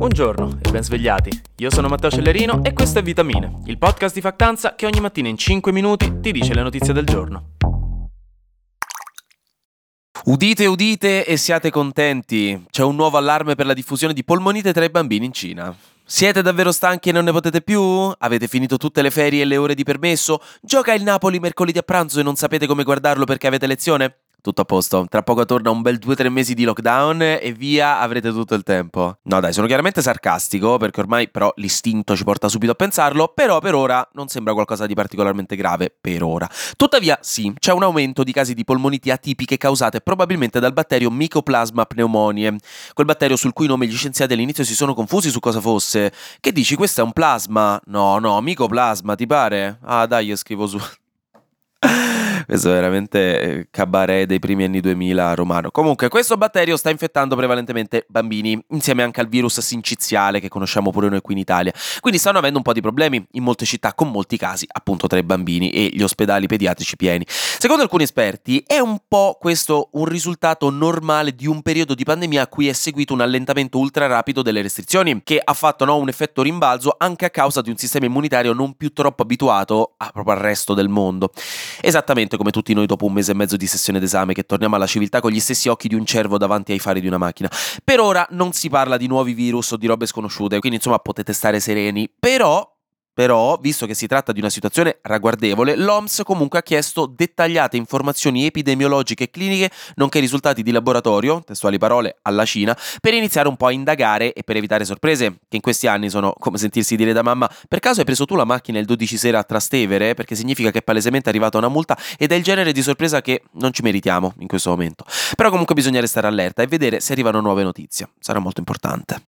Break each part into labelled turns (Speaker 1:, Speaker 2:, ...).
Speaker 1: Buongiorno e ben svegliati. Io sono Matteo Cellerino e questo è Vitamine, il podcast di Factanza che ogni mattina in 5 minuti ti dice le notizie del giorno.
Speaker 2: Udite, udite e siate contenti. C'è un nuovo allarme per la diffusione di polmonite tra i bambini in Cina. Siete davvero stanchi e non ne potete più? Avete finito tutte le ferie e le ore di permesso? Gioca il Napoli mercoledì a pranzo e non sapete come guardarlo perché avete lezione? Tutto a posto. Tra poco torna un bel 2-3 mesi di lockdown e via avrete tutto il tempo. No, dai, sono chiaramente sarcastico perché ormai però l'istinto ci porta subito a pensarlo, però per ora non sembra qualcosa di particolarmente grave per ora. Tuttavia, sì, c'è un aumento di casi di polmoniti atipiche causate probabilmente dal batterio Mycoplasma pneumoniae, quel batterio sul cui nome gli scienziati all'inizio si sono confusi su cosa fosse. Che dici, questo è un plasma? No, no, Mycoplasma, ti pare? Ah, dai, io scrivo su questo è veramente eh, cabaret dei primi anni 2000 romano. Comunque, questo batterio sta infettando prevalentemente bambini, insieme anche al virus sinciziale che conosciamo pure noi qui in Italia. Quindi stanno avendo un po' di problemi in molte città, con molti casi appunto tra i bambini e gli ospedali pediatrici pieni. Secondo alcuni esperti, è un po' questo un risultato normale di un periodo di pandemia a cui è seguito un allentamento ultra rapido delle restrizioni, che ha fatto no, un effetto rimbalzo anche a causa di un sistema immunitario non più troppo abituato a, proprio al resto del mondo. Esattamente come tutti noi dopo un mese e mezzo di sessione d'esame che torniamo alla civiltà con gli stessi occhi di un cervo davanti ai fari di una macchina. Per ora non si parla di nuovi virus o di robe sconosciute, quindi insomma potete stare sereni, però però, visto che si tratta di una situazione ragguardevole, l'OMS comunque ha chiesto dettagliate informazioni epidemiologiche e cliniche, nonché risultati di laboratorio, testuali parole, alla Cina, per iniziare un po' a indagare e per evitare sorprese, che in questi anni sono come sentirsi dire da mamma, per caso hai preso tu la macchina il 12 sera a Trastevere? Perché significa che è palesemente arrivata una multa ed è il genere di sorpresa che non ci meritiamo in questo momento. Però comunque bisogna restare allerta e vedere se arrivano nuove notizie, sarà molto importante.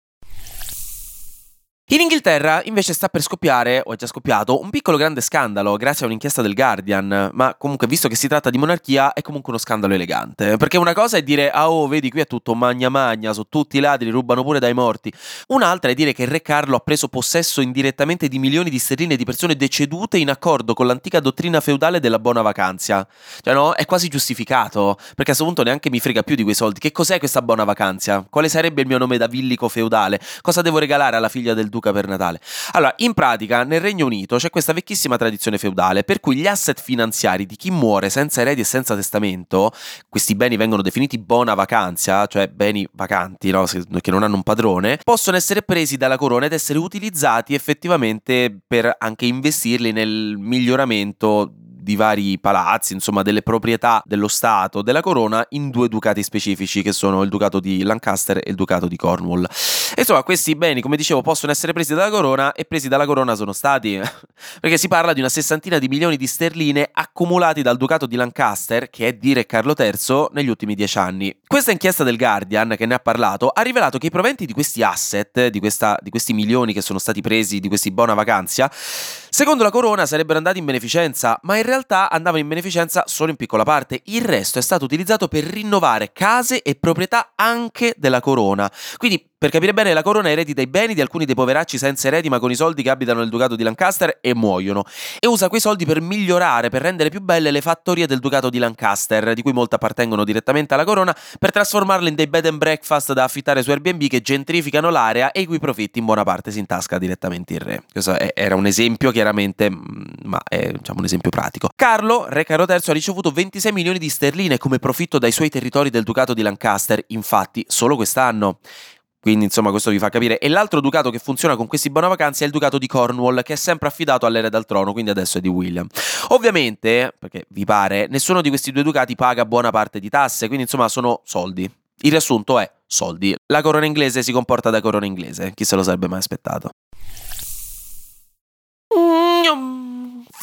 Speaker 2: In Inghilterra invece sta per scoppiare, o è già scoppiato, un piccolo grande scandalo grazie a un'inchiesta del Guardian, ma comunque visto che si tratta di monarchia è comunque uno scandalo elegante, perché una cosa è dire ah oh vedi qui è tutto magna magna, sono tutti ladri, rubano pure dai morti, un'altra è dire che il re Carlo ha preso possesso indirettamente di milioni di sterline di persone decedute in accordo con l'antica dottrina feudale della buona vacanza, cioè no, è quasi giustificato, perché a questo punto neanche mi frega più di quei soldi, che cos'è questa buona vacanza? Quale sarebbe il mio nome da villico feudale? Cosa devo regalare alla figlia del duca per Natale. Allora, in pratica, nel Regno Unito c'è questa vecchissima tradizione feudale per cui gli asset finanziari di chi muore senza eredi e senza testamento, questi beni vengono definiti buona vacanza, cioè beni vacanti, no? che non hanno un padrone, possono essere presi dalla corona ed essere utilizzati effettivamente per anche investirli nel miglioramento di vari palazzi, insomma delle proprietà dello Stato, della corona, in due ducati specifici che sono il ducato di Lancaster e il ducato di Cornwall. Insomma questi beni, come dicevo, possono essere presi dalla corona e presi dalla corona sono stati, perché si parla di una sessantina di milioni di sterline accumulati dal ducato di Lancaster, che è di Re Carlo III, negli ultimi dieci anni. Questa inchiesta del Guardian, che ne ha parlato, ha rivelato che i proventi di questi asset, di, questa, di questi milioni che sono stati presi, di questi buona vacanza, secondo la corona sarebbero andati in beneficenza, ma in realtà realtà andava in beneficenza solo in piccola parte, il resto è stato utilizzato per rinnovare case e proprietà anche della corona. Quindi per capire bene, la corona eredita i beni di alcuni dei poveracci senza eredi ma con i soldi che abitano nel ducato di Lancaster e muoiono. E usa quei soldi per migliorare, per rendere più belle le fattorie del ducato di Lancaster, di cui molte appartengono direttamente alla corona, per trasformarle in dei bed and breakfast da affittare su Airbnb che gentrificano l'area e i cui profitti in buona parte si intasca direttamente il re. Questo era un esempio chiaramente, mm, ma è diciamo, un esempio pratico. Carlo, re Carlo III, ha ricevuto 26 milioni di sterline come profitto dai suoi territori del ducato di Lancaster, infatti solo quest'anno. Quindi, insomma, questo vi fa capire. E l'altro ducato che funziona con questi buona vacanze è il ducato di Cornwall, che è sempre affidato all'erede al trono, quindi adesso è di William. Ovviamente, perché vi pare, nessuno di questi due ducati paga buona parte di tasse, quindi insomma sono soldi. Il riassunto è soldi. La corona inglese si comporta da corona inglese, chi se lo sarebbe mai aspettato.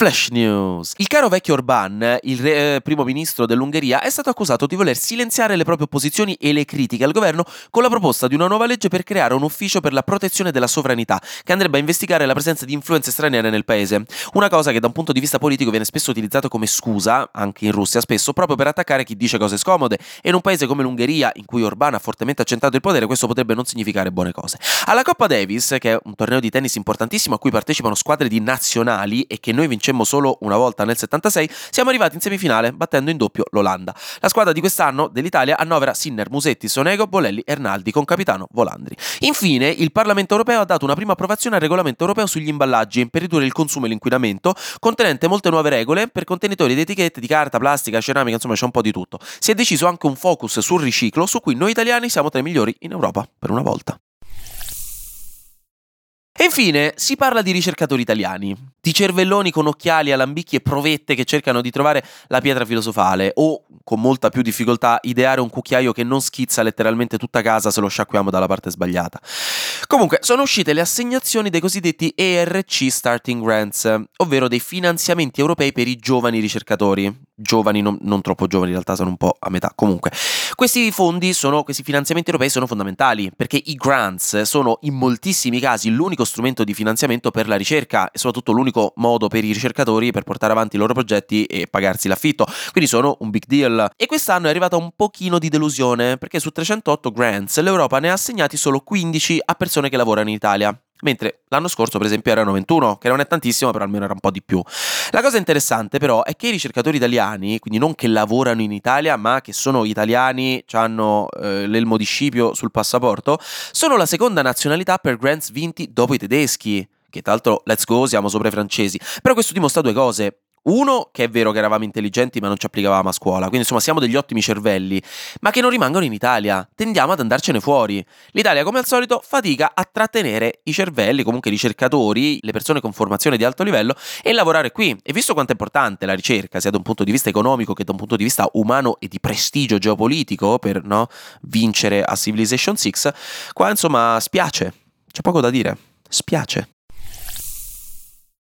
Speaker 2: Flash News. Il caro vecchio Orban, il re, eh, primo ministro dell'Ungheria, è stato accusato di voler silenziare le proprie opposizioni e le critiche al governo con la proposta di una nuova legge per creare un ufficio per la protezione della sovranità, che andrebbe a investigare la presenza di influenze straniere nel paese. Una cosa che da un punto di vista politico viene spesso utilizzata come scusa, anche in Russia spesso, proprio per attaccare chi dice cose scomode. E in un paese come l'Ungheria, in cui Orban ha fortemente accentato il potere, questo potrebbe non significare buone cose. Alla Coppa Davis, che è un torneo di tennis importantissimo a cui partecipano squadre di nazionali e che noi vinciamo vincemmo solo una volta nel 76, siamo arrivati in semifinale battendo in doppio l'Olanda. La squadra di quest'anno dell'Italia annovera Sinner, Musetti, Sonego, Bolelli Ernaldi con capitano Volandri. Infine, il Parlamento europeo ha dato una prima approvazione al regolamento europeo sugli imballaggi per ridurre il consumo e l'inquinamento, contenente molte nuove regole per contenitori ed etichette di carta, plastica, ceramica, insomma c'è un po' di tutto. Si è deciso anche un focus sul riciclo, su cui noi italiani siamo tra i migliori in Europa, per una volta. E infine si parla di ricercatori italiani, di cervelloni con occhiali, alambicchi e provette che cercano di trovare la pietra filosofale o, con molta più difficoltà, ideare un cucchiaio che non schizza letteralmente tutta casa se lo sciacquiamo dalla parte sbagliata. Comunque, sono uscite le assegnazioni dei cosiddetti ERC Starting Grants, ovvero dei finanziamenti europei per i giovani ricercatori. Giovani, non, non troppo giovani, in realtà sono un po' a metà. Comunque, questi fondi sono, questi finanziamenti europei sono fondamentali perché i grants sono in moltissimi casi l'unico strumento di finanziamento per la ricerca e soprattutto l'unico modo per i ricercatori per portare avanti i loro progetti e pagarsi l'affitto. Quindi sono un big deal. E quest'anno è arrivata un pochino di delusione perché su 308 grants l'Europa ne ha assegnati solo 15 a persone che lavorano in Italia mentre l'anno scorso per esempio erano 21, che non è tantissimo, però almeno era un po' di più. La cosa interessante però è che i ricercatori italiani, quindi non che lavorano in Italia, ma che sono italiani, hanno eh, l'elmo di Scipio sul passaporto, sono la seconda nazionalità per grants vinti dopo i tedeschi che tra l'altro let's go, siamo sopra i francesi. Però questo dimostra due cose. Uno, che è vero che eravamo intelligenti ma non ci applicavamo a scuola, quindi insomma siamo degli ottimi cervelli, ma che non rimangono in Italia, tendiamo ad andarcene fuori. L'Italia come al solito fatica a trattenere i cervelli, comunque i ricercatori, le persone con formazione di alto livello e lavorare qui. E visto quanto è importante la ricerca, sia da un punto di vista economico che da un punto di vista umano e di prestigio geopolitico per no, vincere a Civilization 6, qua insomma spiace, c'è poco da dire, spiace.